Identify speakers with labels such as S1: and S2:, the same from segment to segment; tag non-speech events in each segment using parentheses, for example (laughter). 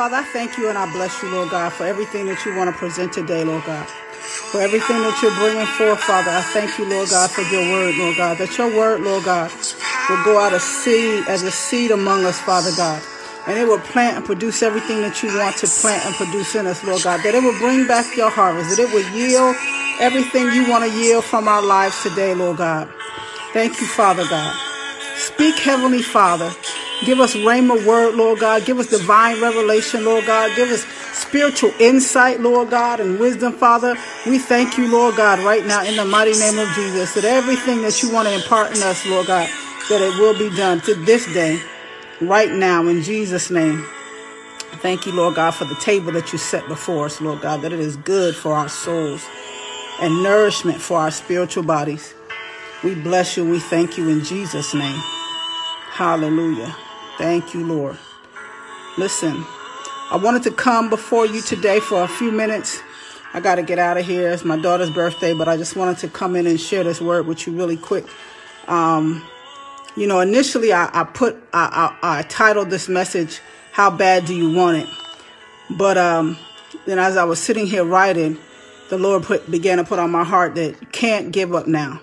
S1: Father, I thank you and I bless you, Lord God, for everything that you want to present today, Lord God. For everything that you're bringing forth, Father, I thank you, Lord God, for your word, Lord God. That your word, Lord God, will go out a seed as a seed among us, Father God. And it will plant and produce everything that you want to plant and produce in us, Lord God. That it will bring back your harvest. That it will yield everything you want to yield from our lives today, Lord God. Thank you, Father God. Speak, Heavenly Father. Give us rhema word, Lord God. Give us divine revelation, Lord God. Give us spiritual insight, Lord God, and wisdom, Father. We thank you, Lord God, right now in the mighty name of Jesus, that everything that you want to impart in us, Lord God, that it will be done to this day, right now, in Jesus' name. Thank you, Lord God, for the table that you set before us, Lord God, that it is good for our souls and nourishment for our spiritual bodies. We bless you. We thank you in Jesus' name. Hallelujah. Thank you, Lord. Listen, I wanted to come before you today for a few minutes. I got to get out of here. It's my daughter's birthday, but I just wanted to come in and share this word with you really quick. Um, you know, initially I, I put, I, I, I, titled this message, How Bad Do You Want It? But um, then as I was sitting here writing, the Lord put, began to put on my heart that you can't give up now.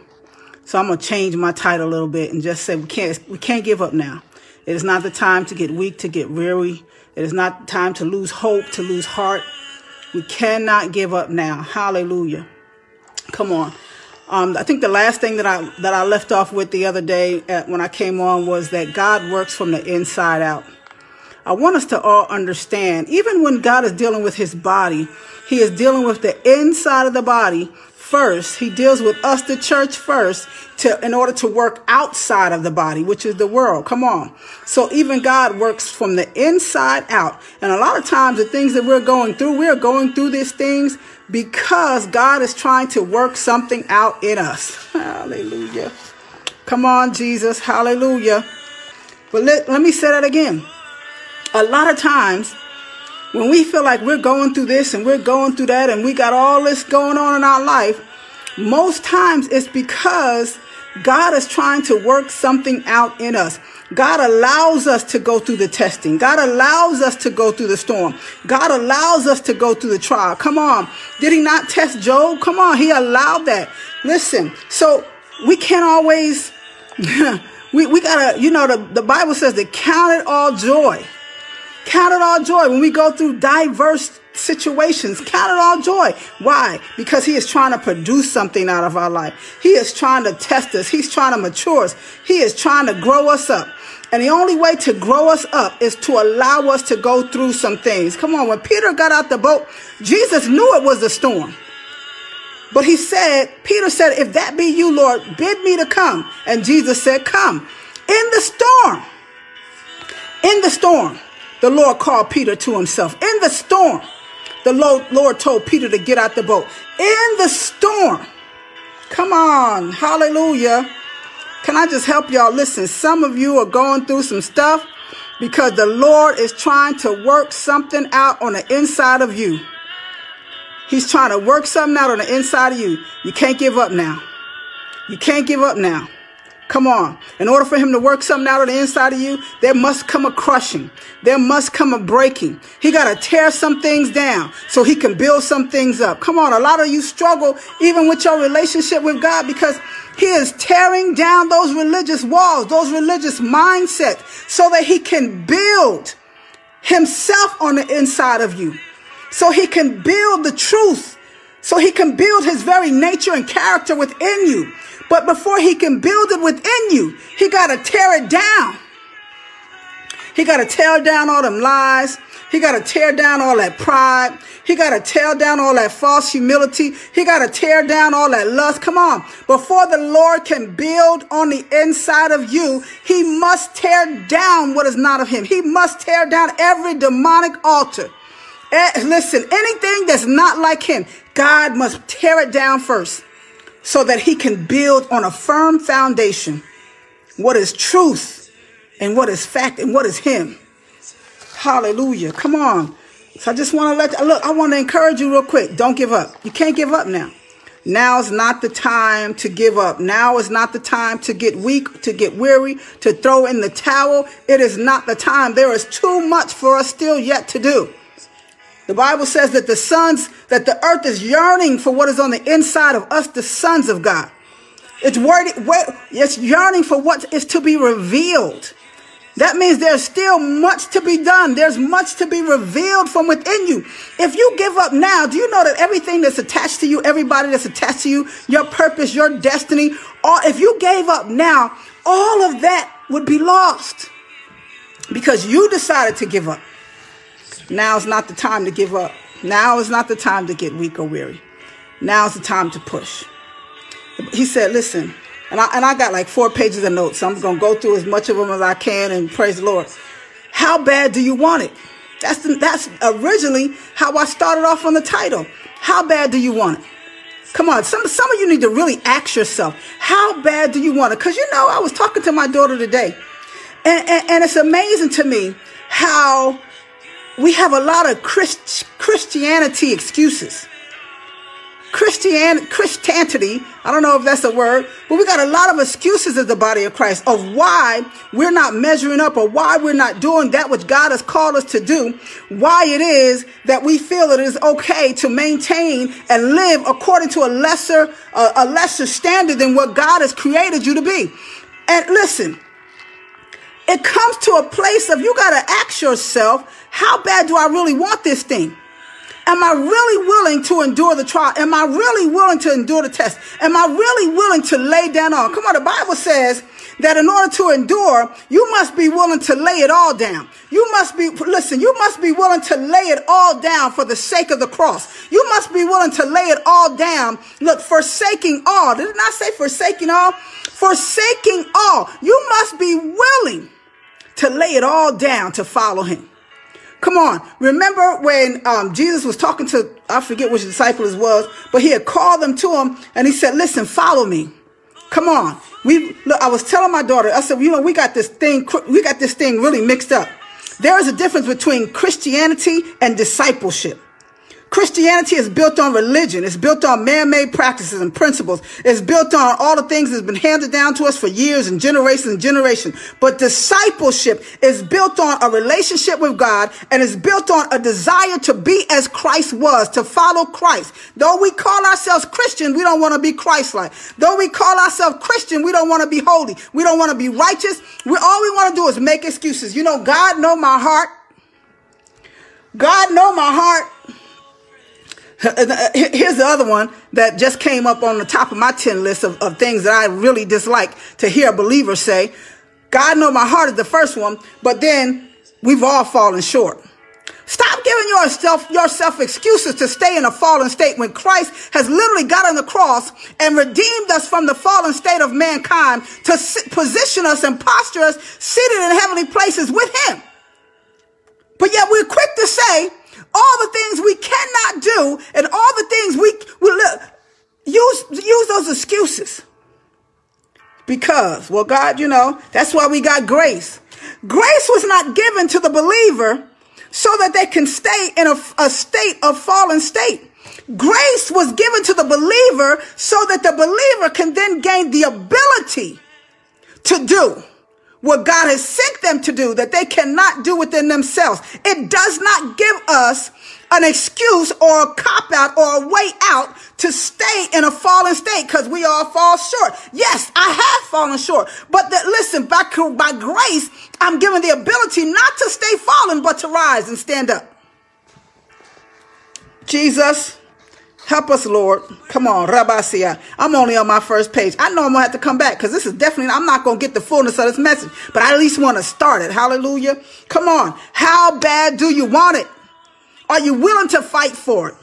S1: So I'm going to change my title a little bit and just say we can't, we can't give up now. It is not the time to get weak, to get weary. It is not time to lose hope, to lose heart. We cannot give up now. Hallelujah. Come on. Um, I think the last thing that I that I left off with the other day at, when I came on was that God works from the inside out. I want us to all understand, even when God is dealing with His body, He is dealing with the inside of the body first. He deals with us, the church first, to, in order to work outside of the body, which is the world. Come on. So even God works from the inside out. And a lot of times the things that we're going through, we're going through these things because God is trying to work something out in us. (laughs) Hallelujah. Come on, Jesus. Hallelujah. But let, let me say that again. A lot of times when we feel like we're going through this and we're going through that and we got all this going on in our life, most times it's because God is trying to work something out in us. God allows us to go through the testing. God allows us to go through the storm. God allows us to go through the trial. Come on. Did he not test Job? Come on. He allowed that. Listen. So we can't always, (laughs) we, we gotta, you know, the, the Bible says to count it all joy. Count it all joy when we go through diverse situations. Count it all joy. Why? Because he is trying to produce something out of our life. He is trying to test us. He's trying to mature us. He is trying to grow us up. And the only way to grow us up is to allow us to go through some things. Come on. When Peter got out the boat, Jesus knew it was a storm. But he said, Peter said, if that be you, Lord, bid me to come. And Jesus said, come in the storm. In the storm the Lord called Peter to himself. In the storm, the Lord told Peter to get out the boat. In the storm. Come on. Hallelujah. Can I just help y'all? Listen, some of you are going through some stuff because the Lord is trying to work something out on the inside of you. He's trying to work something out on the inside of you. You can't give up now. You can't give up now. Come on. In order for him to work something out of the inside of you, there must come a crushing. There must come a breaking. He got to tear some things down so he can build some things up. Come on. A lot of you struggle even with your relationship with God because he is tearing down those religious walls, those religious mindsets so that he can build himself on the inside of you. So he can build the truth. So he can build his very nature and character within you. But before he can build it within you, he got to tear it down. He got to tear down all them lies. He got to tear down all that pride. He got to tear down all that false humility. He got to tear down all that lust. Come on. Before the Lord can build on the inside of you, he must tear down what is not of him. He must tear down every demonic altar. Eh, listen, anything that's not like him, God must tear it down first so that he can build on a firm foundation what is truth and what is fact and what is him. Hallelujah. Come on. So I just want to let, look, I want to encourage you real quick. Don't give up. You can't give up now. Now is not the time to give up. Now is not the time to get weak, to get weary, to throw in the towel. It is not the time. There is too much for us still yet to do. The Bible says that the sons, that the earth is yearning for what is on the inside of us, the sons of God. It's worried, it's yearning for what is to be revealed. That means there's still much to be done. There's much to be revealed from within you. If you give up now, do you know that everything that's attached to you, everybody that's attached to you, your purpose, your destiny, all, if you gave up now, all of that would be lost because you decided to give up. Now is not the time to give up. Now is not the time to get weak or weary. Now is the time to push. He said, listen, and I, and I got like four pages of notes. So I'm going to go through as much of them as I can and praise the Lord. How bad do you want it? That's, the, that's originally how I started off on the title. How bad do you want it? Come on, some, some of you need to really ask yourself, how bad do you want it? Because you know, I was talking to my daughter today, and, and, and it's amazing to me how we have a lot of Christ, Christianity excuses. Christian Christianity, I don't know if that's a word, but we got a lot of excuses as the body of Christ of why we're not measuring up or why we're not doing that which God has called us to do, why it is that we feel it is okay to maintain and live according to a lesser uh, a lesser standard than what God has created you to be. And listen, it comes to a place of you got to ask yourself, how bad do I really want this thing? Am I really willing to endure the trial? Am I really willing to endure the test? Am I really willing to lay down all? Come on, the Bible says that in order to endure, you must be willing to lay it all down. You must be, listen, you must be willing to lay it all down for the sake of the cross. You must be willing to lay it all down. Look, forsaking all. Did it not say forsaking all? Forsaking all. You must be willing to lay it all down to follow him. Come on. Remember when um, Jesus was talking to, I forget which disciple it was, but he had called them to him and he said, listen, follow me. Come on. We look, I was telling my daughter, I said, you know, we got this thing, we got this thing really mixed up. There is a difference between Christianity and discipleship. Christianity is built on religion. It's built on man-made practices and principles. It's built on all the things that's been handed down to us for years and generations and generations. But discipleship is built on a relationship with God and is built on a desire to be as Christ was, to follow Christ. Though we call ourselves Christian, we don't want to be Christ-like. Though we call ourselves Christian, we don't want to be holy. We don't want to be righteous. We, all we want to do is make excuses. You know, God know my heart. God know my heart. Uh, uh, here's the other one that just came up on the top of my 10 list of, of things that I really dislike to hear a believer say. God know my heart is the first one, but then we've all fallen short. Stop giving yourself, yourself excuses to stay in a fallen state when Christ has literally got on the cross and redeemed us from the fallen state of mankind to position us and posture us seated in heavenly places with him. We cannot do and all the things we will use, use those excuses. Because, well, God, you know, that's why we got grace. Grace was not given to the believer so that they can stay in a, a state of fallen state. Grace was given to the believer so that the believer can then gain the ability to do what God has sent them to do that they cannot do within themselves. It does not give us an excuse or a cop out or a way out to stay in a fallen state because we all fall short. Yes, I have fallen short, but that listen, by, by grace, I'm given the ability not to stay fallen, but to rise and stand up. Jesus, Help us, Lord. Come on, Rabasia. I'm only on my first page. I know I'm to have to come back because this is definitely, I'm not to get the fullness of this message, but I at least want to start it. Hallelujah. Come on. How bad do you want it? Are you willing to fight for it?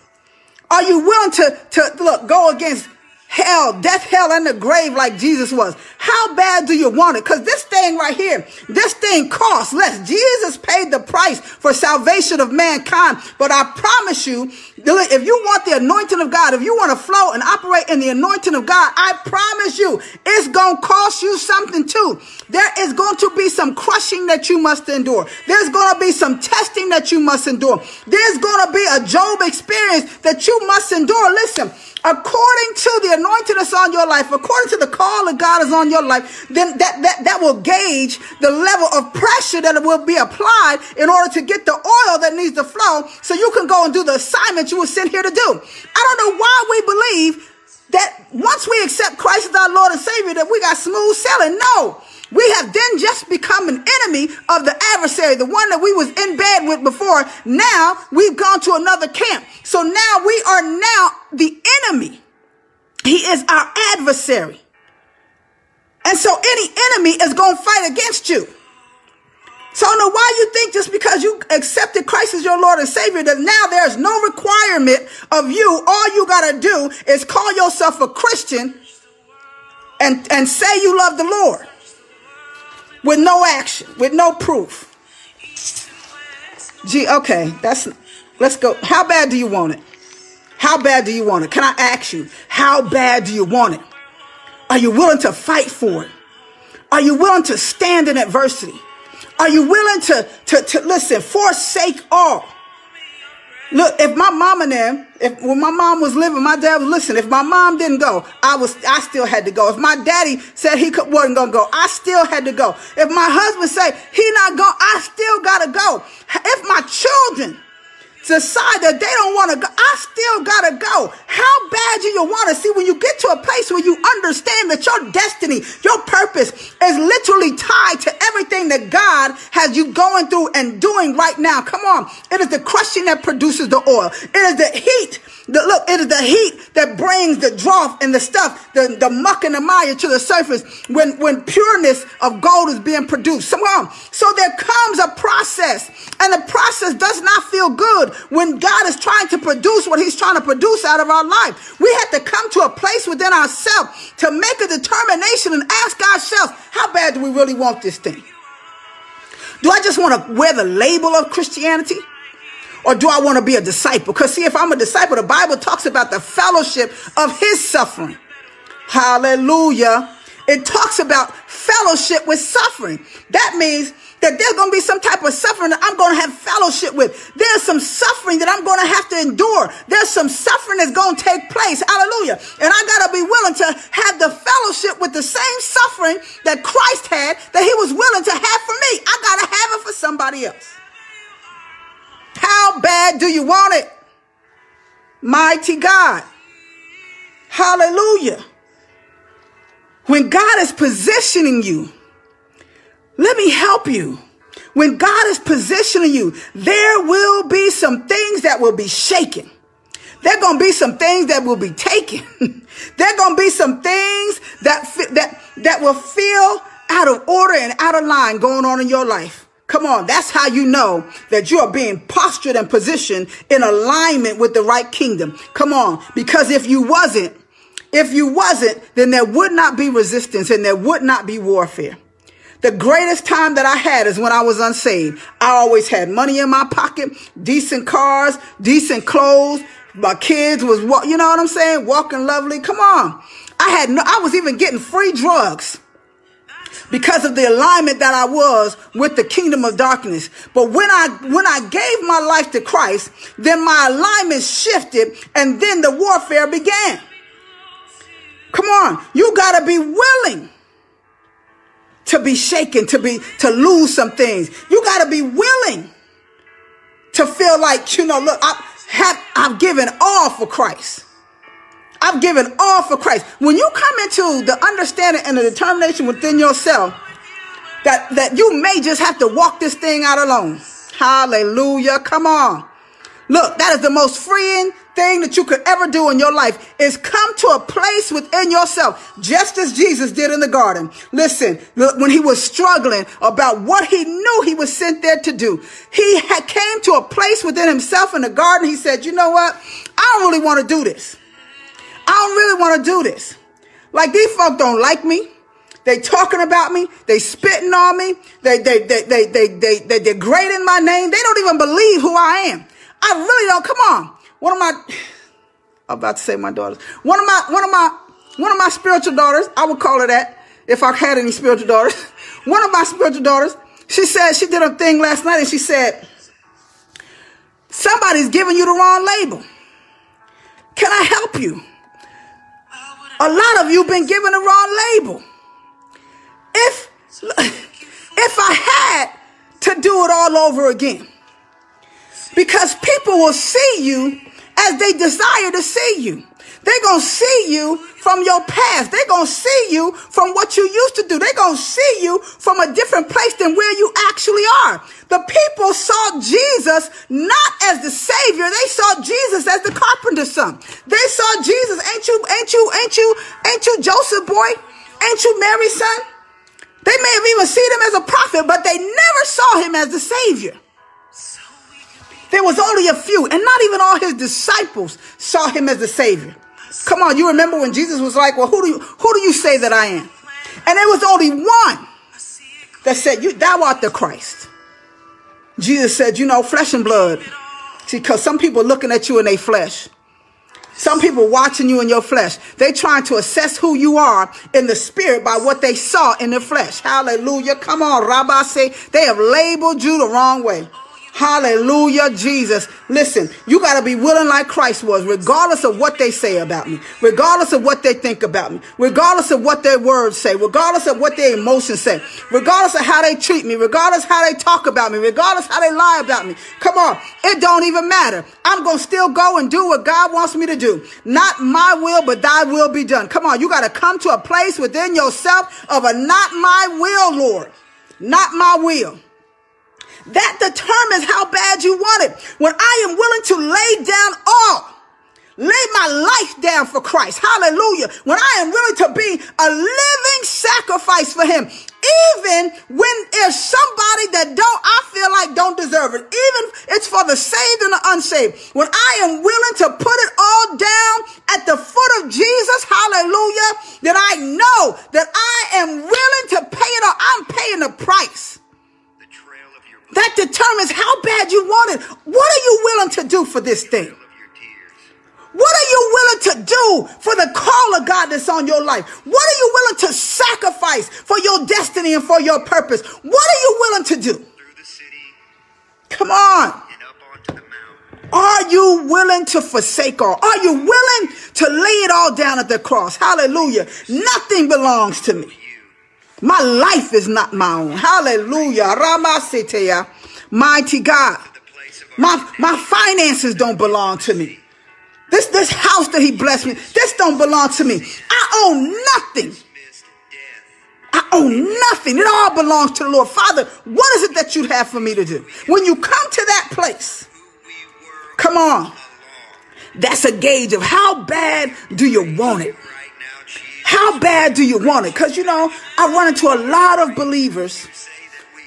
S1: Are you willing to, to look, go against hell, death, hell, and the grave like Jesus was. How bad do you want it? Because this thing right here, this thing costs less. Jesus paid the price for salvation of mankind. But I promise you, if you want the anointing of God, if you want to flow and operate in the anointing of God, I promise you, it's going to cost you something too. There is going to be some crushing that you must endure. There's going to be some testing that you must endure. There's going to be a Job experience that you must endure. Listen, according to the anointing that's on your life, according to the call of God is on your life, then that, that, that will gauge the level of pressure that will be applied in order to get the oil that needs to flow so you can go and do the assignment you were sent here to do. I don't know why we believe that once we accept Christ as our Lord and Savior, that we got smooth sailing. No. We have then just become an enemy of the adversary, the one that we was in bed with before. Now we've gone to another camp. So now we are now the enemy. He is our adversary. And so any enemy is going to fight against you. So I know why you think just because you accepted Christ as your Lord and Savior that now there's no requirement of you. All you got to do is call yourself a Christian and, and say you love the Lord with no action, with no proof. Gee, okay, that's let's go. How bad do you want it? How bad do you want it? Can I ask you, how bad do you want it? Are you willing to fight for it? Are you willing to stand in adversity? Are you willing to, to, to listen, forsake all? Look, if my mom and them, if when my mom was living, my dad was listen. If my mom didn't go, I was, I still had to go. If my daddy said he could, wasn't gonna go, I still had to go. If my husband said he not going, I still gotta go. If my children decide that they don't want to go, I still gotta go. How bad do you want to see when you get to a place where you understand that your destiny, your purpose is literally tied to everything that God has you going through and doing right now? Come on. It is the crushing that produces the oil. It is the heat the, look, it is the heat that brings the drought and the stuff, the, the muck and the mire to the surface when, when pureness of gold is being produced. Come on. So there comes a process and the process does not feel good when God is trying to produce what he's trying to produce out of our life. We have to come to a place within ourselves to make a determination and ask ourselves, how bad do we really want this thing? Do I just want to wear the label of Christianity? Or do I want to be a disciple? Because see, if I'm a disciple, the Bible talks about the fellowship of his suffering. Hallelujah. It talks about fellowship with suffering. That means that there's going to be some type of suffering that I'm going to have fellowship with. There's some suffering that I'm going to have to endure. There's some suffering that's going to take place. Hallelujah. And I got to be willing to have the fellowship with the same suffering that Christ had that he was willing to have for me. I got to have it for somebody else. How bad do you want it? Mighty God. Hallelujah. When God is positioning you, let me help you. When God is positioning you, there will be some things that will be shaken. There to be some things that will be taken. (laughs) there to be some things that, that, that will feel out of order and out of line going on in your life. Come on, that's how you know that you are being postured and positioned in alignment with the right kingdom. Come on, because if you wasn't, if you wasn't, then there would not be resistance and there would not be warfare. The greatest time that I had is when I was unsaved. I always had money in my pocket, decent cars, decent clothes. My kids was, you know what I'm saying? Walking lovely. Come on. I had no, I was even getting free drugs because of the alignment that I was with the kingdom of darkness. But when I, when I gave my life to Christ, then my alignment shifted and then the warfare began. Come on. You gotta be willing to be shaken, to be, to lose some things. You gotta be willing to feel like, you know, look, I have, I've given all for Christ. I've given all for Christ. When you come into the understanding and the determination within yourself that, that you may just have to walk this thing out alone. Hallelujah. Come on. Look, that is the most freeing thing that you could ever do in your life is come to a place within yourself, just as Jesus did in the garden. Listen, when he was struggling about what he knew he was sent there to do, he had came to a place within himself in the garden. He said, you know what? I don't really want to do this. I don't really want to do this. Like these folk don't like me. They talking about me. They spitting on me. They, they, they, they, they, they, they degrading my name. They don't even believe who I am. I really don't. Come on. One of my, (sighs) I'm about to say my daughters. One of my, one of my, one of my spiritual daughters, I would call her that if I had any spiritual daughters. (laughs) One of my spiritual daughters, she said, she did a thing last night and she said, somebody's giving you the wrong label. Can I help you? A lot of you been given the wrong label. If (laughs) if I had to do it all over again, because people will see you as they desire to see you. They're going to see you from your past. They're going to see you from what you used to do. They're going to see you from a different place than where you actually are. The people saw Jesus not as the savior. They saw Jesus as the carpenter's son. They saw Jesus. Ain't you, ain't you, ain't you, ain't you Joseph boy? Ain't you Mary's son? They may have even seen him as a prophet, but they never saw him as the savior. There was only a few, and not even all his disciples saw him as the savior. Come on, you remember when Jesus was like, Well, who do you who do you say that I am? And there was only one that said, You thou art the Christ. Jesus said, you know, flesh and blood. See, because some people looking at you in their flesh. Some people watching you in your flesh. They trying to assess who you are in the spirit by what they saw in the flesh. Hallelujah. Come on, Rabbi say they have labeled you the wrong way. Hallelujah, Jesus. Listen, you got to be willing like Christ was, regardless of what they say about me, regardless of what they think about me, regardless of what their words say, regardless of what their emotions say, regardless of how they treat me, regardless how they talk about me, regardless how they lie about me. Come on, it don't even matter. I'm going to still go and do what God wants me to do. Not my will, but thy will be done. Come on, you got to come to a place within yourself of a not my will, Lord. Not my will. That determines how bad you want it. When I am willing to lay down all, lay my life down for Christ. Hallelujah. When I am willing to be a living sacrifice for him, even when there's somebody that don't, I feel like don't deserve it. Even it's for the saved and the unsaved. When I am willing to put it all down at the foot of Jesus, hallelujah, that I know that I am willing to pay it all. I'm paying the price. That determines how bad you want it. What are you willing to do for this thing? What are you willing to do for the call of God that's on your life? What are you willing to sacrifice for your destiny and for your purpose? What are you willing to do? Come on. Are you willing to forsake all? Are you willing to lay it all down at the cross? Hallelujah. Nothing belongs to me. My life is not my own. Hallelujah. Ramaseteya. Mighty God. My, my finances don't belong to me. This, this house that he blessed me, this don't belong to me. I own nothing. I own nothing. It all belongs to the Lord. Father, what is it that you'd have for me to do? When you come to that place, come on. That's a gauge of how bad do you want it? How bad do you want it? Because, you know, I run into a lot of believers,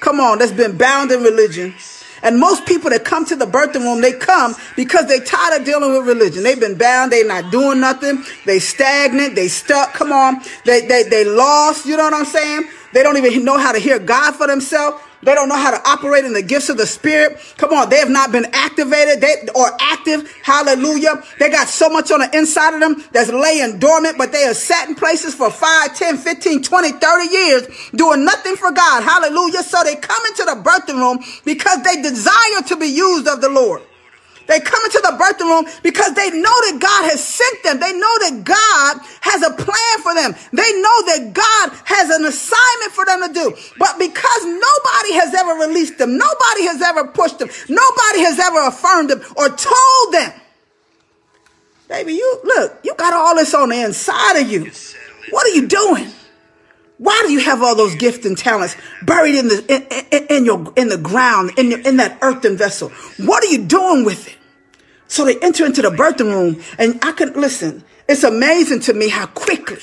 S1: come on, that's been bound in religion. And most people that come to the birthing room, they come because they tired of dealing with religion. They've been bound. They're not doing nothing. They stagnant. They stuck. Come on. They, they, they lost. You know what I'm saying? They don't even know how to hear God for themselves. They don't know how to operate in the gifts of the Spirit. Come on, they have not been activated they, or active. Hallelujah. They got so much on the inside of them that's laying dormant, but they have sat in places for 5, 10, 15, 20, 30 years doing nothing for God. Hallelujah. So they come into the birthing room because they desire to be used of the Lord. They come into the birthing room because they know that God has sent them. They know that God has a plan for them. They know that God has an assignment for them to do. But because nobody has ever released them, nobody has ever pushed them, nobody has ever affirmed them or told them, baby, you look, you got all this on the inside of you. What are you doing? Why do you have all those gifts and talents buried in the in, in, in your in the ground in your, in that earthen vessel? What are you doing with it? So they enter into the birthing room and I can listen. It's amazing to me how quickly,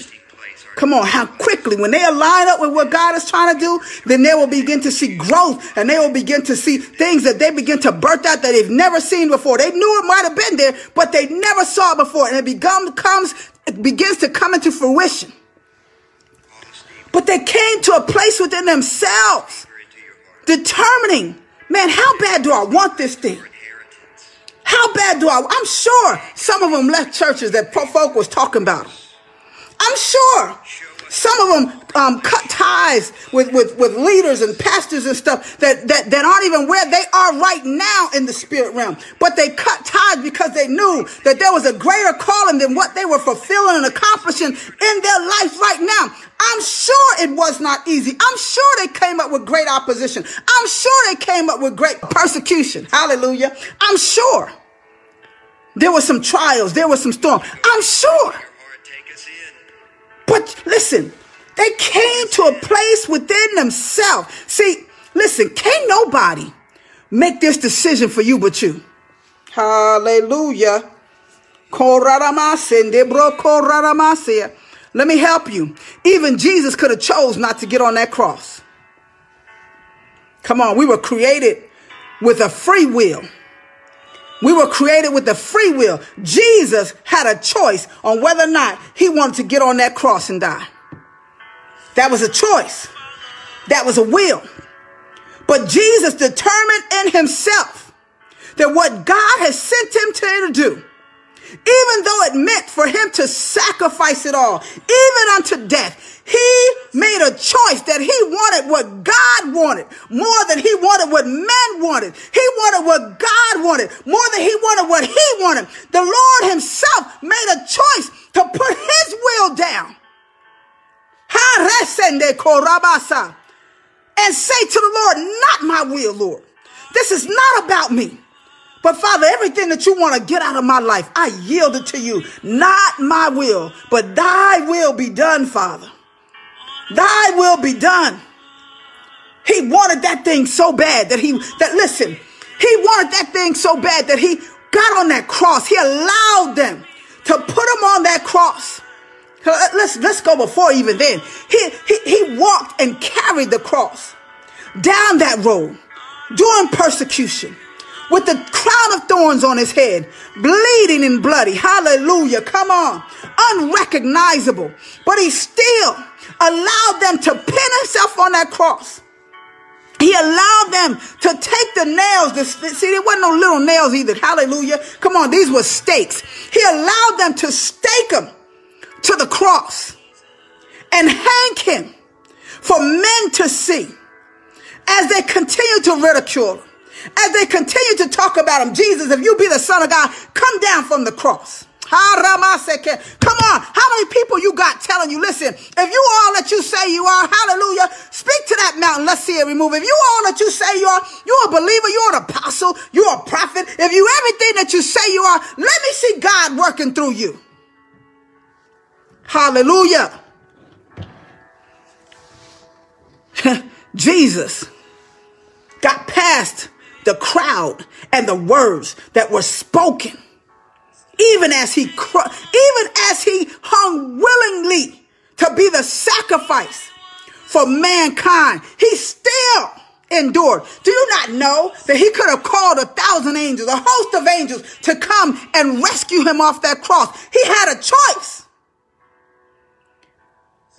S1: come on, how quickly, when they align up with what God is trying to do, then they will begin to see growth and they will begin to see things that they begin to birth out that they've never seen before. They knew it might have been there, but they never saw it before. And it becomes, comes, it begins to come into fruition. But they came to a place within themselves, determining, man, how bad do I want this thing? How bad do I? I'm sure some of them left churches that folk was talking about. I'm sure some of them um, cut ties with, with, with leaders and pastors and stuff that, that, that aren't even where they are right now in the spirit realm. But they cut ties because they knew that there was a greater calling than what they were fulfilling and accomplishing in their life right now. I'm sure it was not easy. I'm sure they came up with great opposition. I'm sure they came up with great persecution. Hallelujah. I'm sure. There were some trials. There was some storm. I'm sure. But listen, they came to a place within themselves. See, listen, can't nobody make this decision for you but you. Hallelujah. Let me help you. Even Jesus could have chose not to get on that cross. Come on, we were created with a free will. We were created with a free will. Jesus had a choice on whether or not he wanted to get on that cross and die. That was a choice. That was a will. But Jesus determined in himself that what God has sent him to do, even though it meant for him to sacrifice it all, even unto death, he made a choice that he wanted what God wanted more than he wanted what men wanted. He wanted what God wanted more than he wanted what he wanted. The Lord himself made a choice to put his will down. And say to the Lord, not my will, Lord. This is not about me. But Father, everything that you want to get out of my life, I yield it to you. Not my will, but thy will be done, Father. Thy will be done. He wanted that thing so bad that he, that listen, he wanted that thing so bad that he got on that cross. He allowed them to put him on that cross. Uh, let's, let's go before even then. He, he, he walked and carried the cross down that road during persecution with the crown of thorns on his head, bleeding and bloody. Hallelujah. Come on. Unrecognizable. But he still allowed them to pin himself on that cross. He allowed them to take the nails. The, see, there wasn't no little nails either. Hallelujah. Come on, these were stakes. He allowed them to stake him to the cross and hang him for men to see as they continue to ridicule as they continue to talk about him. Jesus, if you be the Son of God, come down from the cross. Come on. How many people you got telling you, listen, if you all that you say you are, hallelujah, speak to that mountain. Let's see it remove. If you all that you say you are, you're a believer, you're an apostle, you're a prophet. If you everything that you say you are, let me see God working through you. Hallelujah. (laughs) Jesus got past the crowd and the words that were spoken. Even as he, even as he hung willingly to be the sacrifice for mankind, he still endured. Do you not know that he could have called a thousand angels, a host of angels to come and rescue him off that cross? He had a choice.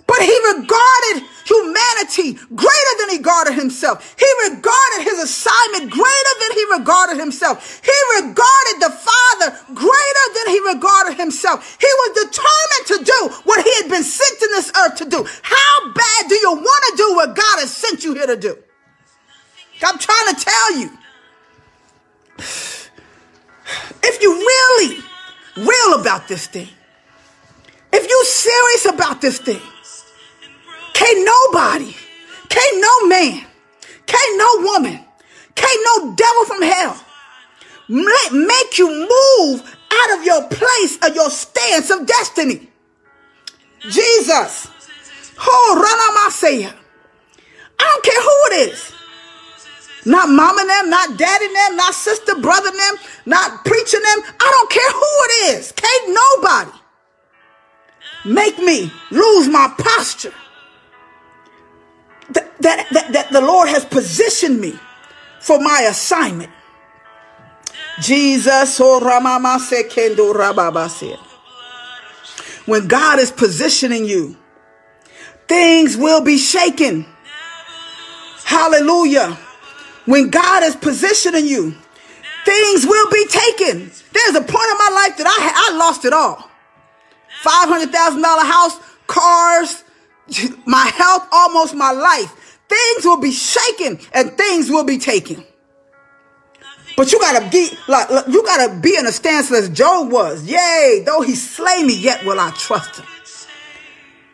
S1: But he regarded humanity greater than he regarded himself. He regarded his assignment greater than he regarded himself. He regarded the Father greater than he regarded himself. He was determined to do what he had been sent to this earth to do. How bad do you want to do what God has sent you here to do? I'm trying to tell you. If you really real about this thing, if you serious about this thing, can't nobody, can't no man, can't no woman, can't no devil from hell make you move out of your place of your stance of destiny. Jesus. Oh, Ranamasiya. I don't care who it is. Not mom and them, not daddy them, not sister, brother them, not preaching them. I don't care who it is. Can't nobody make me lose my posture that, that, that, the Lord has positioned me for my assignment. Jesus, oh, when God is positioning you, things will be shaken. Hallelujah. When God is positioning you, things will be taken. There's a point in my life that I, I lost it all. $500,000 house, cars, (laughs) my health, almost my life. Things will be shaken and things will be taken. But you gotta be like you gotta be in a stance as Job was. Yea, though he slay me, yet will I trust him.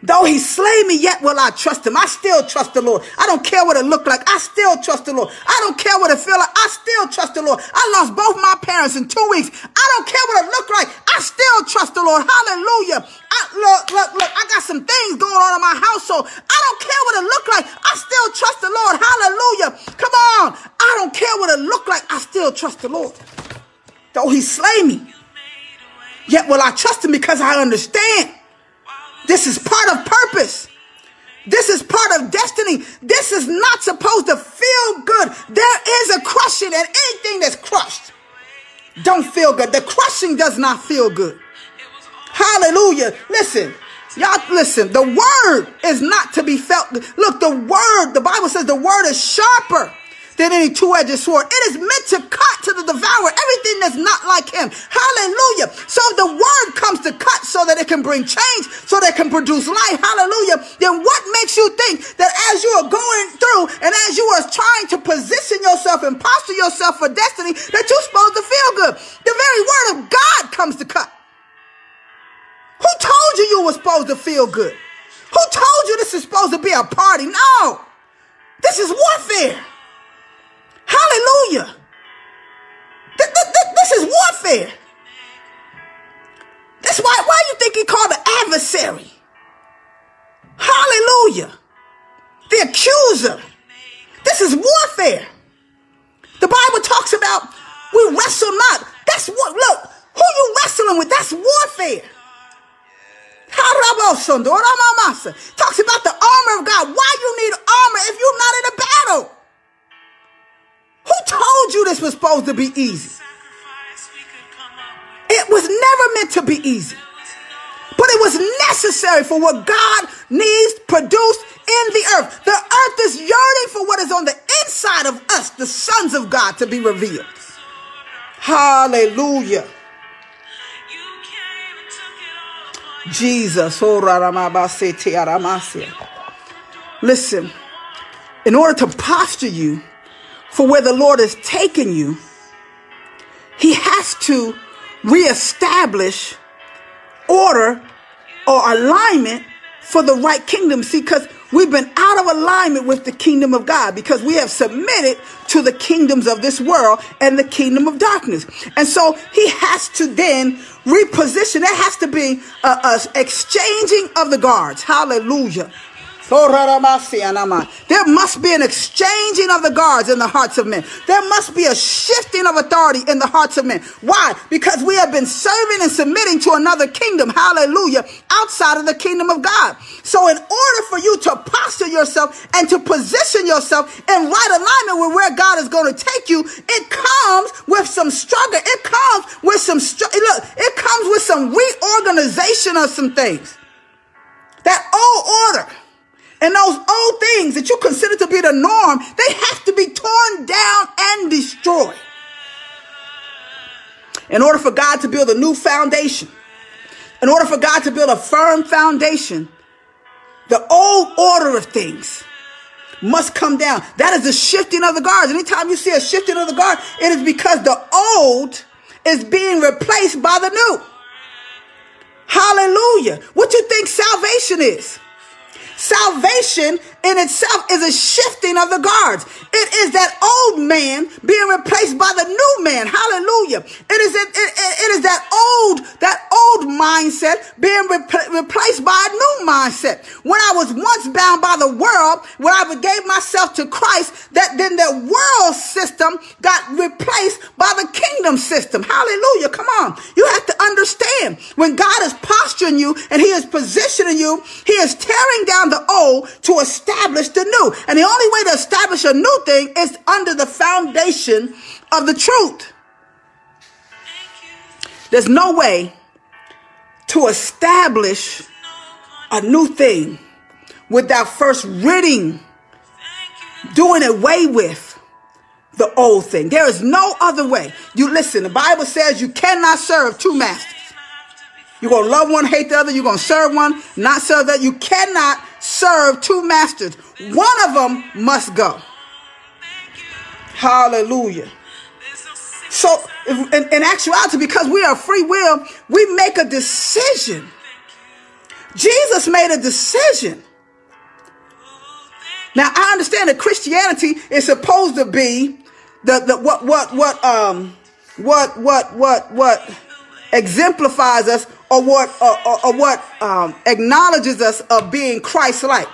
S1: Though he slay me, yet will I trust him. I still trust the Lord. I don't care what it look like. I still trust the Lord. I don't care what it feel like. I still trust the Lord. I lost both my parents in two weeks. I don't care what it look like. I still trust the Lord. Hallelujah. I, look, look, look. I got some things going on in my household. I don't care what it look like. I still trust the Lord. Hallelujah. Come on. I don't care what it look like. I still trust the Lord. Though he slay me, yet will I trust him because I understand. This is part of purpose. This is part of destiny. This is not supposed to feel good. There is a crushing, and anything that's crushed don't feel good. The crushing does not feel good. Hallelujah. Listen, y'all, listen. The word is not to be felt. Look, the word, the Bible says the word is sharper than any two-edged sword. It is meant to cut to the devourer everything that's not like him. Hallelujah. So the word comes to cut so that it can bring change, so that it can produce life. Hallelujah. Then what makes you think that as you are going through and as you are trying to position yourself and posture yourself for destiny, that you're supposed to feel good? The very word of God comes to cut. Who told you you were supposed to feel good? Who told you this is supposed to be a party? No. This is warfare. Hallelujah. This this, this is warfare. That's why, why you think he called the adversary? Hallelujah. The accuser. This is warfare. The Bible talks about we wrestle not. That's what, look, who you wrestling with? That's warfare. Talks about the armor of God. Why you need armor if you're not in a battle? Who told you this was supposed to be easy? It was never meant to be easy. But it was necessary for what God needs produced in the earth. The earth is yearning for what is on the inside of us, the sons of God, to be revealed. Hallelujah. Jesus. Oh, Listen, in order to posture you for where the Lord has taken you, he has to reestablish order or alignment for the right kingdom. See, because we've been out of alignment with the kingdom of God because we have submitted to the kingdoms of this world and the kingdom of darkness. And so he has to then reposition. There has to be a, a exchanging of the guards. Hallelujah. There must be an exchanging of the guards in the hearts of men. There must be a shifting of authority in the hearts of men. Why? Because we have been serving and submitting to another kingdom, hallelujah, outside of the kingdom of God. So, in order for you to posture yourself and to position yourself in right alignment with where God is going to take you, it comes with some struggle. It comes with some, str- look, it comes with some reorganization of some things. That old order and those old things that you consider to be the norm, they have to be torn down and destroyed. In order for God to build a new foundation, in order for God to build a firm foundation, the old order of things must come down. That is the shifting of the guards. Anytime you see a shifting of the guard, it is because the old is being replaced by the new. Hallelujah. What you think salvation is? Salvation in itself is a shifting of the guards. It is that old man being replaced by the new man. Hallelujah. It is it, it, it is that old that old mindset being re- replaced by a new mindset. When I was once bound by the world, when I gave myself to Christ, that then the world system got replaced by the kingdom system. Hallelujah. Come on. You have to understand when God is posturing you and he is positioning you, he is tearing down the old to establish the new. And the only way to establish a new thing is under the foundation of the truth. There's no way to establish a new thing without first ridding, doing away with the old thing. There is no other way. You listen, the Bible says you cannot serve two masters. You're going to love one, hate the other. You're going to serve one, not serve that. You cannot serve two masters. One of them must go. Hallelujah. So, in, in, actuality, because we are free will, we make a decision. Jesus made a decision. Now, I understand that Christianity is supposed to be the, the what what what um what what what what exemplifies us or what or, or, or what um, acknowledges us of being Christ-like.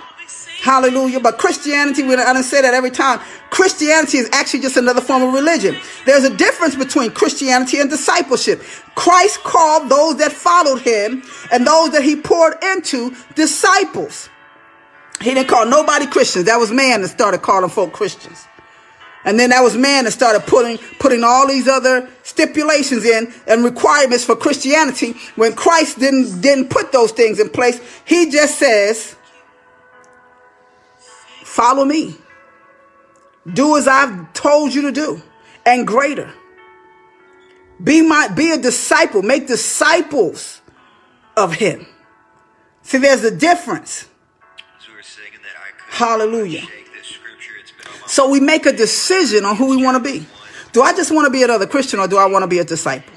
S1: Hallelujah. But Christianity, we don't say that every time. Christianity is actually just another form of religion. There's a difference between Christianity and discipleship. Christ called those that followed him and those that he poured into disciples. He didn't call nobody Christians. That was man that started calling folk Christians. And then that was man that started putting, putting all these other stipulations in and requirements for Christianity when Christ didn't, didn't put those things in place. He just says, follow me. Do as I've told you to do and greater. Be my, be a disciple, make disciples of him. See, there's a difference. Hallelujah. So we make a decision on who we want to be. Do I just want to be another Christian or do I want to be a disciple?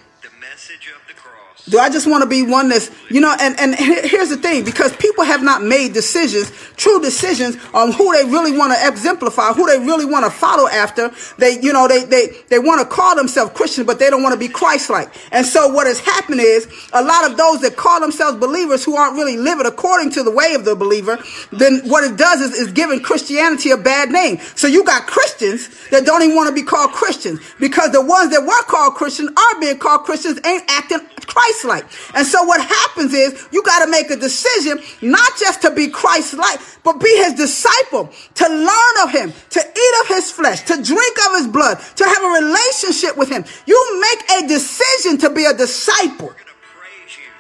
S1: Do I just want to be one that's, you know, and, and here's the thing, because people have not made decisions, true decisions on who they really want to exemplify, who they really want to follow after. They, you know, they, they, they want to call themselves Christians, but they don't want to be Christ-like. And so what has happened is a lot of those that call themselves believers who aren't really living according to the way of the believer, then what it does is, is giving Christianity a bad name. So you got Christians that don't even want to be called Christians because the ones that were called Christians are being called Christians ain't acting Christ like. And so what happens is you got to make a decision not just to be Christ like, but be his disciple, to learn of him, to eat of his flesh, to drink of his blood, to have a relationship with him. You make a decision to be a disciple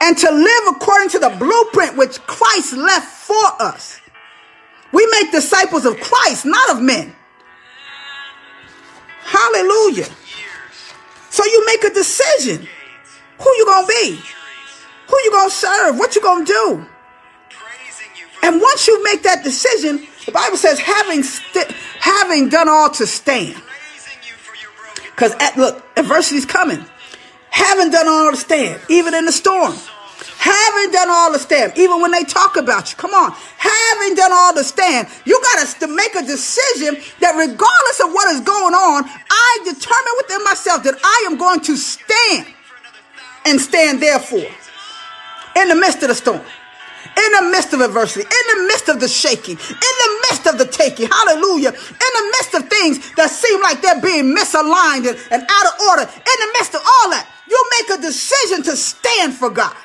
S1: and to live according to the blueprint which Christ left for us. We make disciples of Christ, not of men. Hallelujah. So you make a decision. Who you gonna be? Who you gonna serve? What you gonna do? And once you make that decision, the Bible says, having st- having done all to stand. Because look, adversity's coming. Having done all to stand, even in the storm. Having done all to stand, even when they talk about you. Come on. Having done all to stand, you got to make a decision that regardless of what is going on, I determine within myself that I am going to stand and stand therefore in the midst of the storm, in the midst of adversity, in the midst of the shaking, in the midst of the taking, hallelujah, in the midst of things that seem like they're being misaligned and, and out of order, in the midst of all that, you make a decision to stand for God.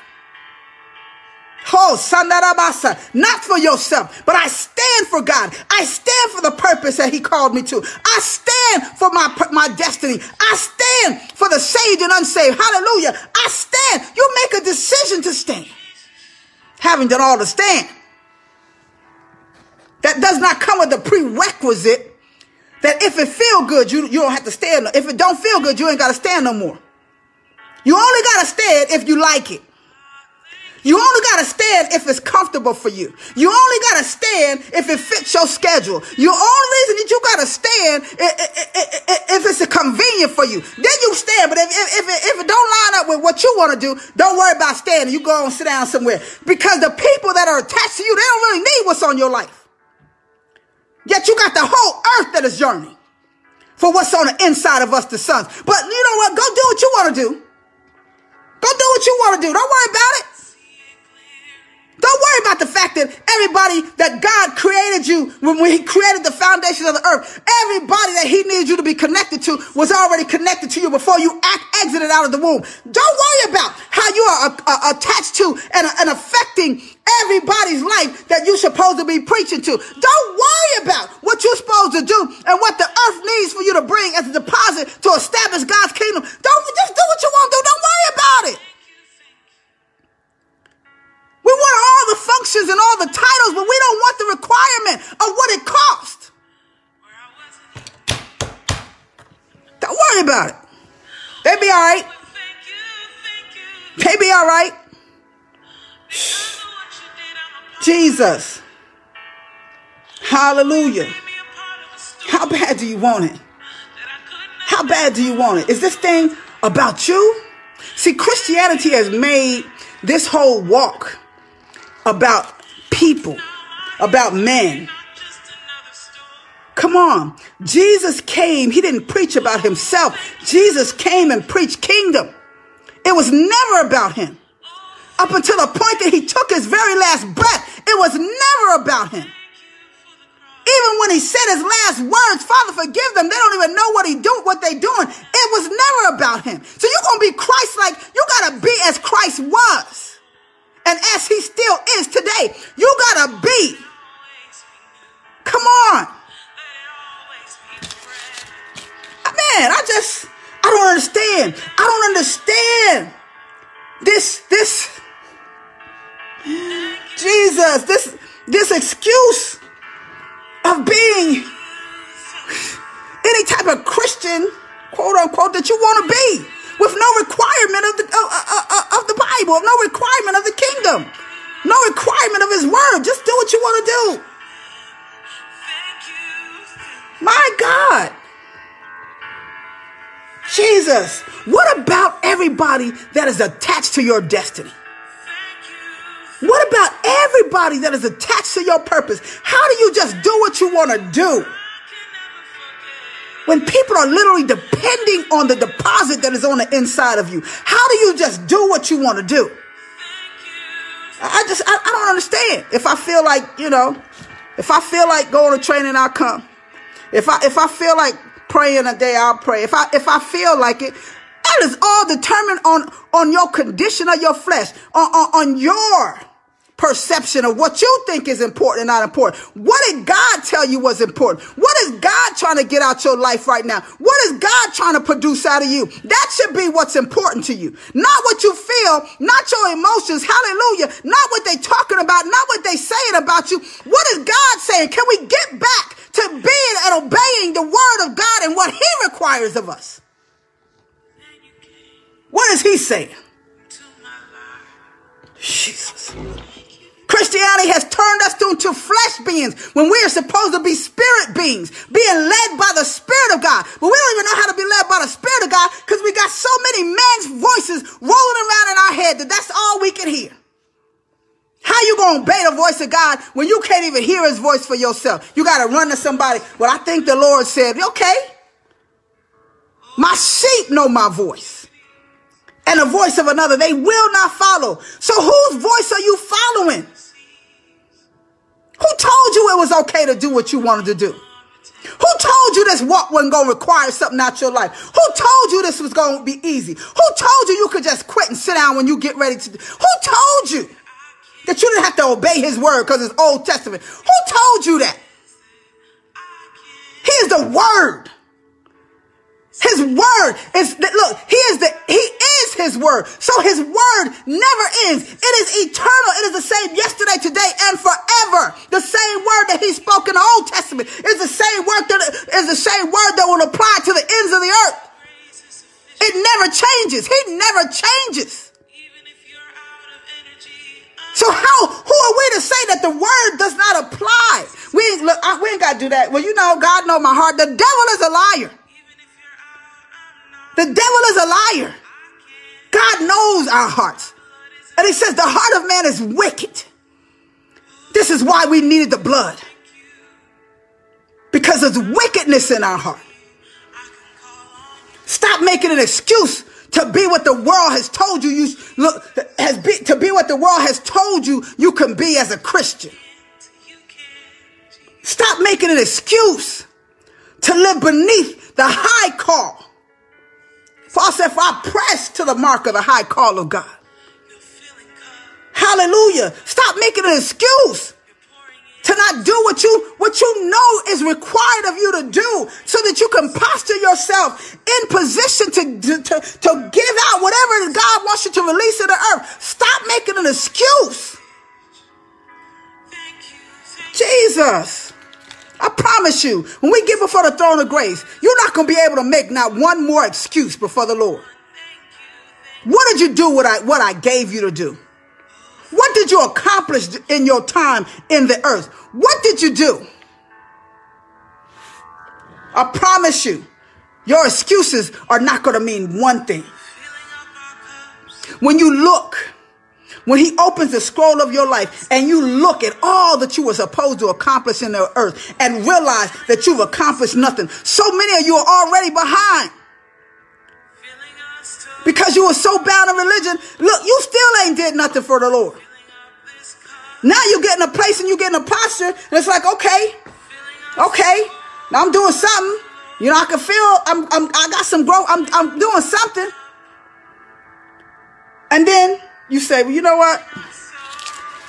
S1: Oh, Sandarabasa, not for yourself, but I stand for God. I stand for the purpose that He called me to. I stand for my, my destiny. I stand for the saved and unsaved. Hallelujah. I stand. You make a decision to stand. Having done all to stand. That does not come with the prerequisite that if it feel good, you, you don't have to stand. If it don't feel good, you ain't got to stand no more. You only got to stand if you like it. You only got to stand if it's comfortable for you. You only got to stand if it fits your schedule. The only reason that you got to stand if it's convenient for you. Then you stand. But if, if, it, if it don't line up with what you want to do, don't worry about standing. You go and sit down somewhere. Because the people that are attached to you, they don't really need what's on your life. Yet you got the whole earth that is yearning for what's on the inside of us, the sons. But you know what? Go do what you want to do. Go do what you want to do. Don't worry about it. Don't worry about the fact that everybody that God created you when, he created the foundation of the earth, everybody that he needed you to be connected to was already connected to you before you act, exited out of the womb. Don't worry about how you are uh, uh, attached to and, and affecting everybody's life that you're supposed to be preaching to. Don't worry about what you're supposed to do and what the earth needs for you to bring as a deposit to establish God's kingdom. Functions and all the titles, but we don't want the requirement of what it costs. Don't worry about it. They be all right. They be all right. Jesus. Hallelujah. How bad do you want it? How bad do you want it? Is this thing about you? See, Christianity has made this whole walk about people, about men. Come on. Jesus came. He didn't preach about himself. Jesus came and preached kingdom. It was never about him. Up until the point that he took his very last breath, it was never about him. Even when he said his last words, Father, forgive them. They don't even know what he do, what they doing. It was never about him. So you're gonna be Christ-like. You gotta be as Christ was, and as he still is today. You gotta be. Come on, man. I just, I don't understand. I don't understand this, this. Jesus, this, this excuse of being any type of Christian, quote unquote, that you want to be with no requirement of the, of, of, of the Bible, no requirement Just do what you want to do. My God. Jesus, what about everybody that is attached to your destiny? What about everybody that is attached to your purpose? How do you just do what you want to do? When people are literally depending on the deposit that is on the inside of you, how do you just do what you want to do? I just, I, I don't understand. If I feel like, you know, if I feel like going to training, I'll come. If I, if I feel like praying a day, I'll pray. If I, if I feel like it, that is all determined on, on your condition of your flesh, on, on, on your perception of what you think is important and not important. What did God tell you was important? What is God trying to get out your life right now? What is God trying to produce out of you? That should be what's important to you. Not what you feel, not your emotions. Hallelujah. Not what they talking about, not what they saying about you. What is God saying? Can we get back to being and obeying the word of God and what he requires of us? What is he saying? Jesus. Christianity has turned us into flesh beings when we are supposed to be spirit beings, being led by the Spirit of God. But we don't even know how to be led by the Spirit of God because we got so many men's voices rolling around in our head that that's all we can hear. How you gonna obey the voice of God when you can't even hear his voice for yourself? You gotta run to somebody. Well, I think the Lord said, okay. My sheep know my voice. And the voice of another, they will not follow. So whose voice are you following? Who told you it was okay to do what you wanted to do? Who told you this walk wasn't going to require something out your life? Who told you this was going to be easy? Who told you you could just quit and sit down when you get ready to? Who told you that you didn't have to obey his word because it's Old Testament? Who told you that? He is the word. His word is look, he is the he is his word. So his word never ends. It is eternal. It is the same yesterday, today, and forever. The same word that he spoke in the Old Testament is the same word that is the same word that will apply to the ends of the earth. It never changes. He never changes. So how who are we to say that the word does not apply? We ain't look, we ain't gotta do that. Well, you know, God know my heart. The devil is a liar. The devil is a liar. God knows our hearts. And he says the heart of man is wicked. This is why we needed the blood. Because there's wickedness in our heart. Stop making an excuse to be what the world has told you you look has be, to be what the world has told you you can be as a Christian. Stop making an excuse to live beneath the high call Paul said, For I press to the mark of the high call of God. Hallelujah. Stop making an excuse to not do what you what you know is required of you to do so that you can posture yourself in position to, to, to, to give out whatever God wants you to release in the earth. Stop making an excuse. Jesus. I promise you, when we get before the throne of grace, you're not going to be able to make not one more excuse before the Lord. What did you do what I, what I gave you to do? What did you accomplish in your time in the earth? What did you do? I promise you, your excuses are not going to mean one thing. When you look, when he opens the scroll of your life and you look at all that you were supposed to accomplish in the earth and realize that you've accomplished nothing, so many of you are already behind. Because you were so bound in religion, look, you still ain't did nothing for the Lord. Now you get in a place and you get in a posture, and it's like, okay, okay, now I'm doing something. You know, I can feel I'm, I'm I got some growth. I'm I'm doing something. And then you say, well, you know what?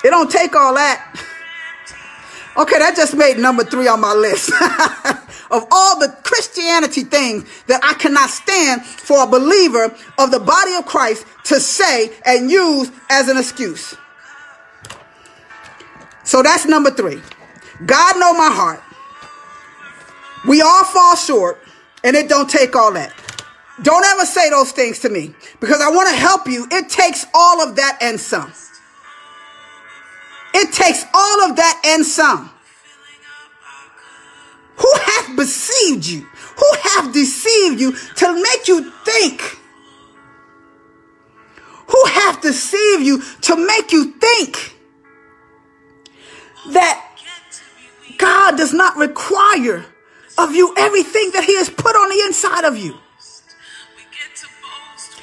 S1: It don't take all that. Okay, that just made number three on my list. (laughs) of all the Christianity things that I cannot stand for a believer of the body of Christ to say and use as an excuse. So that's number three. God know my heart. We all fall short, and it don't take all that. Don't ever say those things to me because I want to help you. It takes all of that and some. It takes all of that and some. Who hath deceived you? Who hath deceived you to make you think? Who hath deceived you to make you think that God does not require of you everything that He has put on the inside of you.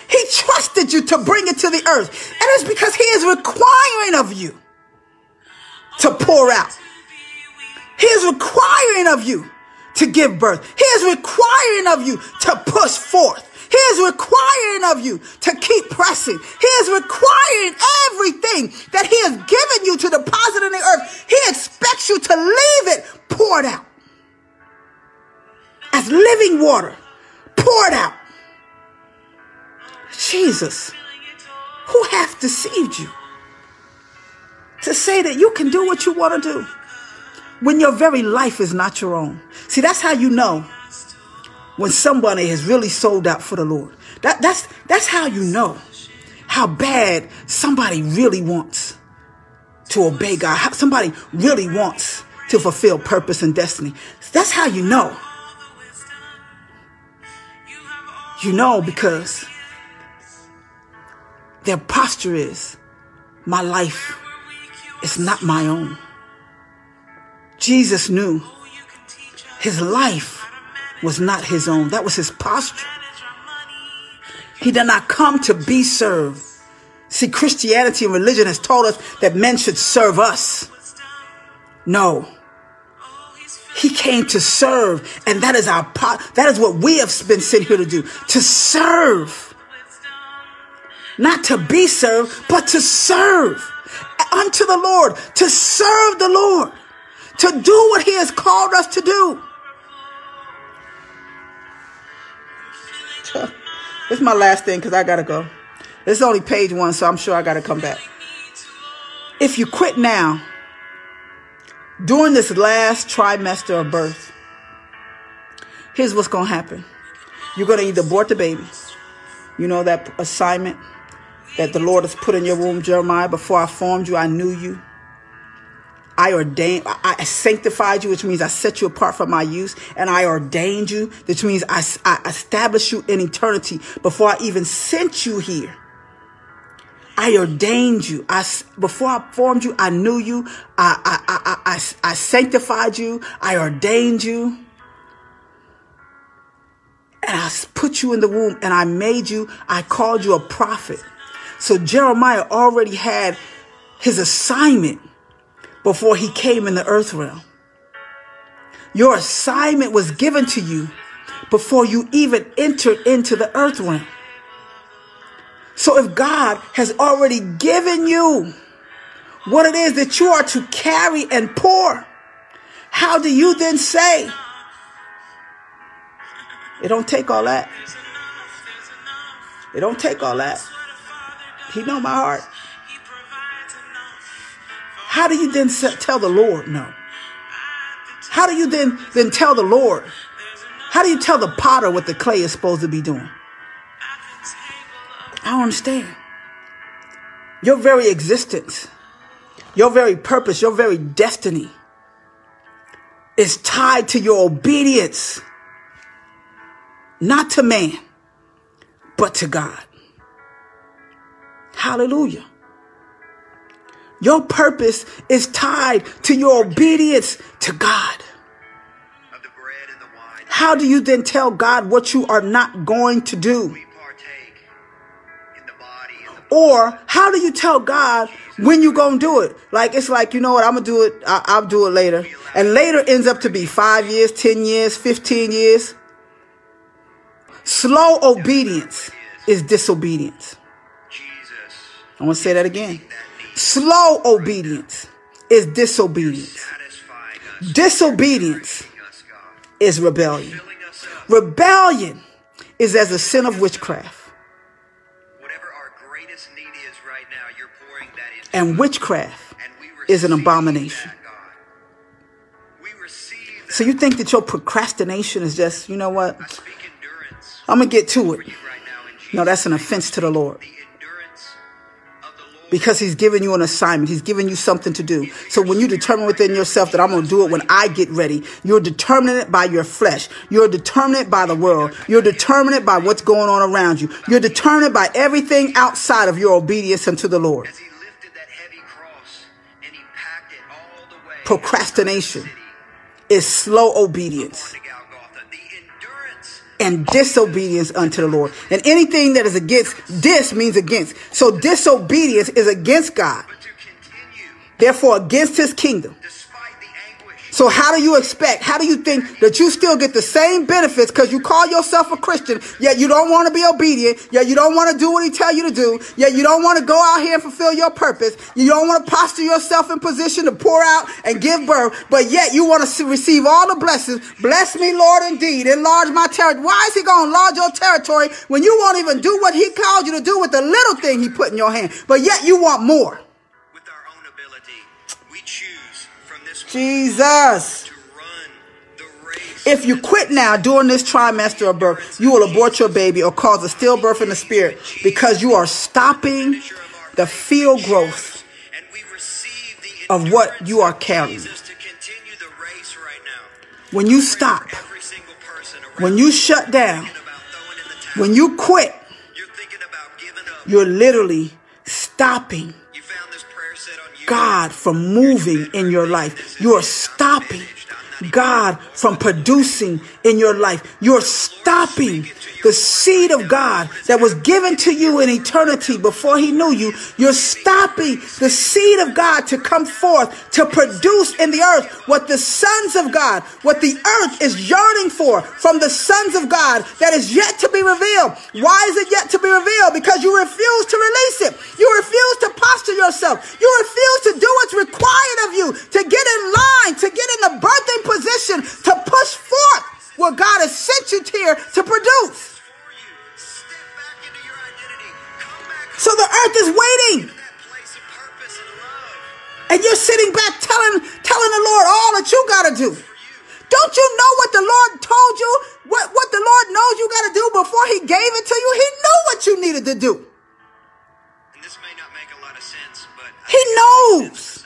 S1: He trusted you to bring it to the earth. And it's because He is requiring of you to pour out. He is requiring of you to give birth. He is requiring of you to push forth. He is requiring of you to keep pressing. He is requiring everything that He has given you to deposit in the earth. He expects you to leave it poured out as living water poured out. Jesus, who hath deceived you to say that you can do what you want to do when your very life is not your own? See, that's how you know when somebody has really sold out for the Lord. That, that's, that's how you know how bad somebody really wants to obey God. How somebody really wants to fulfill purpose and destiny. That's how you know. You know because their posture is my life is not my own. Jesus knew his life was not his own. That was his posture. He did not come to be served. See, Christianity and religion has told us that men should serve us. No. He came to serve, and that is our that is what we have been sent here to do, to serve. Not to be served, but to serve unto the Lord, to serve the Lord, to do what he has called us to do. (laughs) This is my last thing because I gotta go. This is only page one, so I'm sure I gotta come back. If you quit now, during this last trimester of birth, here's what's going to happen. You're going to either abort the baby. You know that assignment that the Lord has put in your womb, Jeremiah. Before I formed you, I knew you. I ordained, I sanctified you, which means I set you apart from my use, and I ordained you, which means I, I established you in eternity before I even sent you here. I ordained you. I, before I formed you, I knew you. I, I, I, I, I sanctified you. I ordained you. And I put you in the womb and I made you, I called you a prophet. So Jeremiah already had his assignment before he came in the earth realm. Your assignment was given to you before you even entered into the earth realm. So if God has already given you what it is that you are to carry and pour, how do you then say, it don't take all that. It don't take all that. He know my heart. How do you then tell the Lord no? How do you then then tell the Lord? How do you tell the potter what the clay is supposed to be doing? I don't understand. Your very existence, your very purpose, your very destiny is tied to your obedience not to man, but to God. Hallelujah. Your purpose is tied to your obedience to God. How do you then tell God what you are not going to do? Or how do you tell God when you're gonna do it? Like it's like you know what I'm gonna do it. I- will do it later, and later ends up to be five years, ten years, fifteen years. Slow obedience is disobedience. I want to say that again. Slow obedience is disobedience. Disobedience is rebellion. Rebellion is as a sin of witchcraft. And witchcraft is an abomination. So you think that your procrastination is just, you know what? I'm going to get to it. No, that's an offense to the Lord because he's given you an assignment. He's given you something to do. So when you determine within yourself that I'm going to do it when I get ready, you're determining it by your flesh. You're determining it by the world. You're determining it by what's going on around you. You're determined by everything outside of your obedience unto the Lord. Procrastination is slow obedience and disobedience unto the Lord. And anything that is against this means against. So disobedience is against God. Therefore, against his kingdom. So how do you expect, how do you think that you still get the same benefits because you call yourself a Christian, yet you don't want to be obedient, yet you don't want to do what he tell you to do, yet you don't want to go out here and fulfill your purpose, you don't want to posture yourself in position to pour out and give birth, but yet you want to receive all the blessings. Bless me, Lord, indeed. Enlarge my territory. Why is he going to enlarge your territory when you won't even do what he called you to do with the little thing he put in your hand, but yet you want more? Jesus. If you quit now during this trimester of birth, you will abort your baby or cause a stillbirth in the spirit because you are stopping the field growth of what you are carrying. When you stop, when you shut down, when you quit, you're literally stopping God from moving in your life. You're stopping God from producing in your life. You're stopping the seed of God that was given to you in eternity before he knew you. You're stopping the seed of God to come forth to produce in the earth what the sons of God, what the earth is yearning for from the sons of God that is yet to be revealed. Why is it yet to be revealed? Because you refuse to release it. You refuse to posture yourself. You refuse to do sitting back telling, telling the Lord all that you got to do. Don't you know what the Lord told you? What, what the Lord knows you got to do before He gave it to you? He knew what you needed to do. And this may not make a lot of sense, but He knows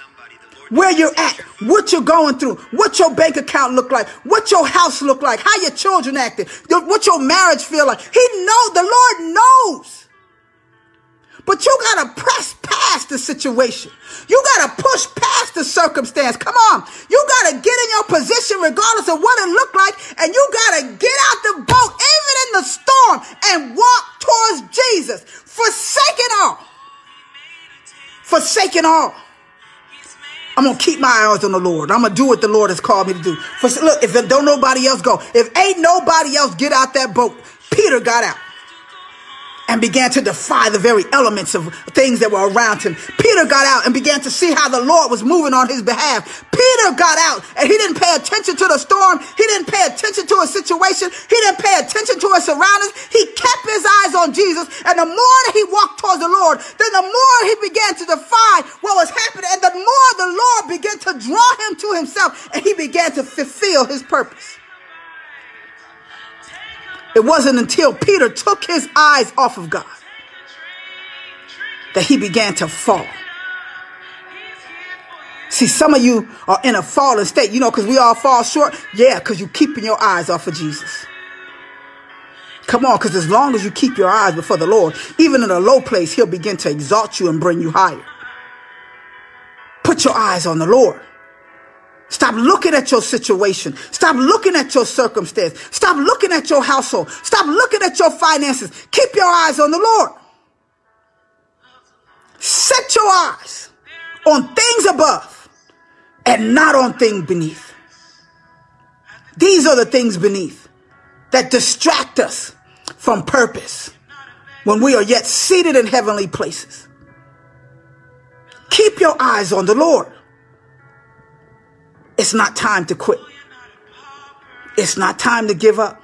S1: where you're at, what you're going through, what your bank account look like, what your house look like, how your children acting, what your marriage feel like. He knows, the Lord knows. But you gotta press past the situation. You gotta push past the circumstance. Come on. You gotta get in your position regardless of what it looked like. And you gotta get out the boat, even in the storm, and walk towards Jesus. Forsaking all. Forsaking all. I'm gonna keep my eyes on the Lord. I'm gonna do what the Lord has called me to do. For, look, if don't nobody else go, if ain't nobody else get out that boat, Peter got out and began to defy the very elements of things that were around him. Peter got out and began to see how the Lord was moving on his behalf. Peter got out and he didn't pay attention to the storm. He didn't pay attention to a situation. He didn't pay attention to his surroundings. He kept his eyes on Jesus. And the more that he walked towards the Lord, then the more he began to defy what was happening. And the more the Lord began to draw him to himself and he began to fulfill his purpose. It wasn't until Peter took his eyes off of God that he began to fall. See, some of you are in a fallen state, you know, because we all fall short. Yeah, because you're keeping your eyes off of Jesus. Come on, because as long as you keep your eyes before the Lord, even in a low place, He'll begin to exalt you and bring you higher. Put your eyes on the Lord. Stop looking at your situation. Stop looking at your circumstance. Stop looking at your household. Stop looking at your finances. Keep your eyes on the Lord. Set your eyes on things above and not on things beneath. These are the things beneath that distract us from purpose when we are yet seated in heavenly places. Keep your eyes on the Lord. It's not time to quit. It's not time to give up.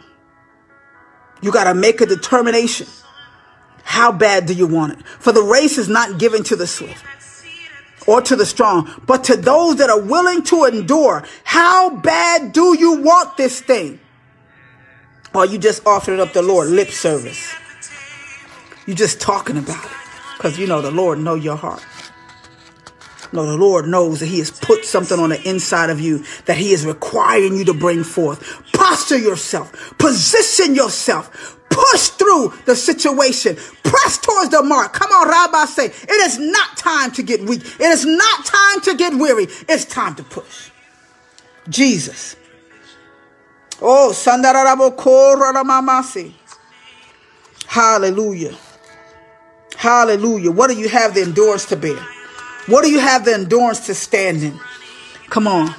S1: You got to make a determination. How bad do you want it? For the race is not given to the swift or to the strong, but to those that are willing to endure. How bad do you want this thing? Or you just offering up the Lord lip service? You just talking about it because you know the Lord know your heart. No, the Lord knows that He has put something on the inside of you that He is requiring you to bring forth. Posture yourself, position yourself, push through the situation, press towards the mark. Come on, Rabbi, say, it is not time to get weak. It is not time to get weary. It's time to push. Jesus. Oh, Sandaraboko Hallelujah. Hallelujah. What do you have the endurance to bear? What do you have the endurance to stand in? Come on.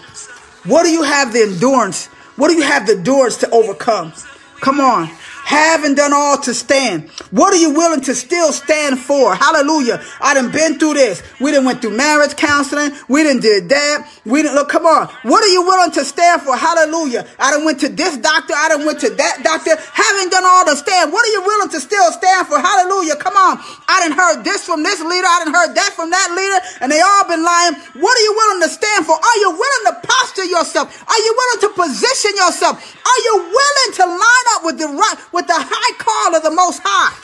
S1: What do you have the endurance? What do you have the endurance to overcome? Come on having done all to stand. What are you willing to still stand for? Hallelujah. I done been through this. We done went through marriage counseling. We done did that. We didn't look, come on. What are you willing to stand for? Hallelujah. I done went to this doctor. I done went to that doctor. Having done all to stand. What are you willing to still stand for? Hallelujah. Come on. I done heard this from this leader. I done heard that from that leader. And they all been lying. What are you willing to stand for? Are you willing to posture yourself? Are you willing to position yourself? Are you willing to line up with the right, with the high call of the Most High.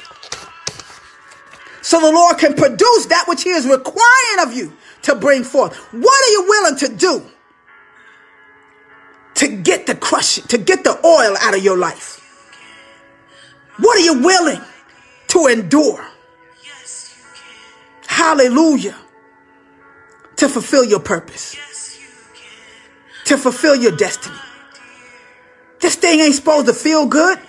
S1: So the Lord can produce that which He is requiring of you to bring forth. What are you willing to do to get the crush, to get the oil out of your life? What are you willing to endure? Hallelujah. To fulfill your purpose, to fulfill your destiny. This thing ain't supposed to feel good.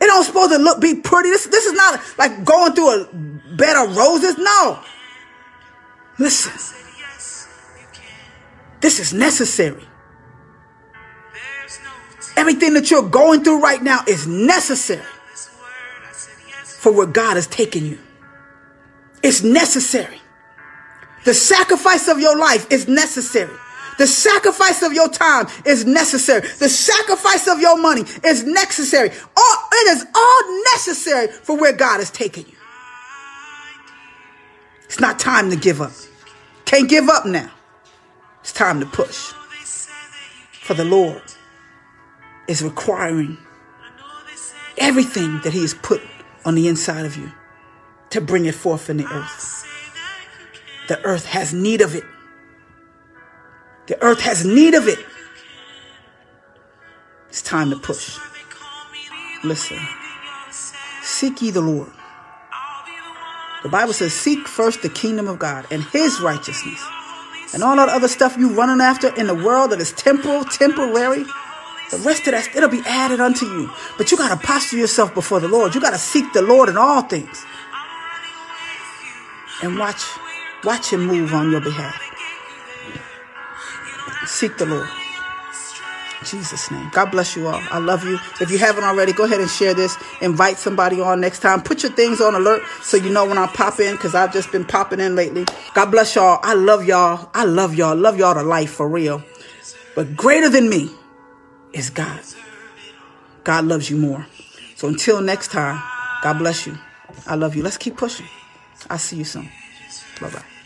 S1: It don't supposed to look be pretty. This, this is not like going through a bed of roses. No. Listen. This is necessary. Everything that you're going through right now is necessary for where God has taken you. It's necessary. The sacrifice of your life is necessary. The sacrifice of your time is necessary. The sacrifice of your money is necessary. All, it is all necessary for where God has taken you. It's not time to give up. Can't give up now. It's time to push. For the Lord is requiring everything that He has put on the inside of you to bring it forth in the earth. The earth has need of it. The earth has need of it. It's time to push. Listen. Seek ye the Lord. The Bible says, Seek first the kingdom of God and his righteousness. And all that other stuff you running after in the world that is temporal, temporary, the rest of that, it'll be added unto you. But you got to posture yourself before the Lord. You got to seek the Lord in all things. And watch, watch him move on your behalf. Seek the Lord. Jesus' name. God bless you all. I love you. If you haven't already, go ahead and share this. Invite somebody on next time. Put your things on alert so you know when I pop in because I've just been popping in lately. God bless y'all. I love y'all. I love y'all. Love y'all to life for real. But greater than me is God. God loves you more. So until next time, God bless you. I love you. Let's keep pushing. I'll see you soon. Bye bye.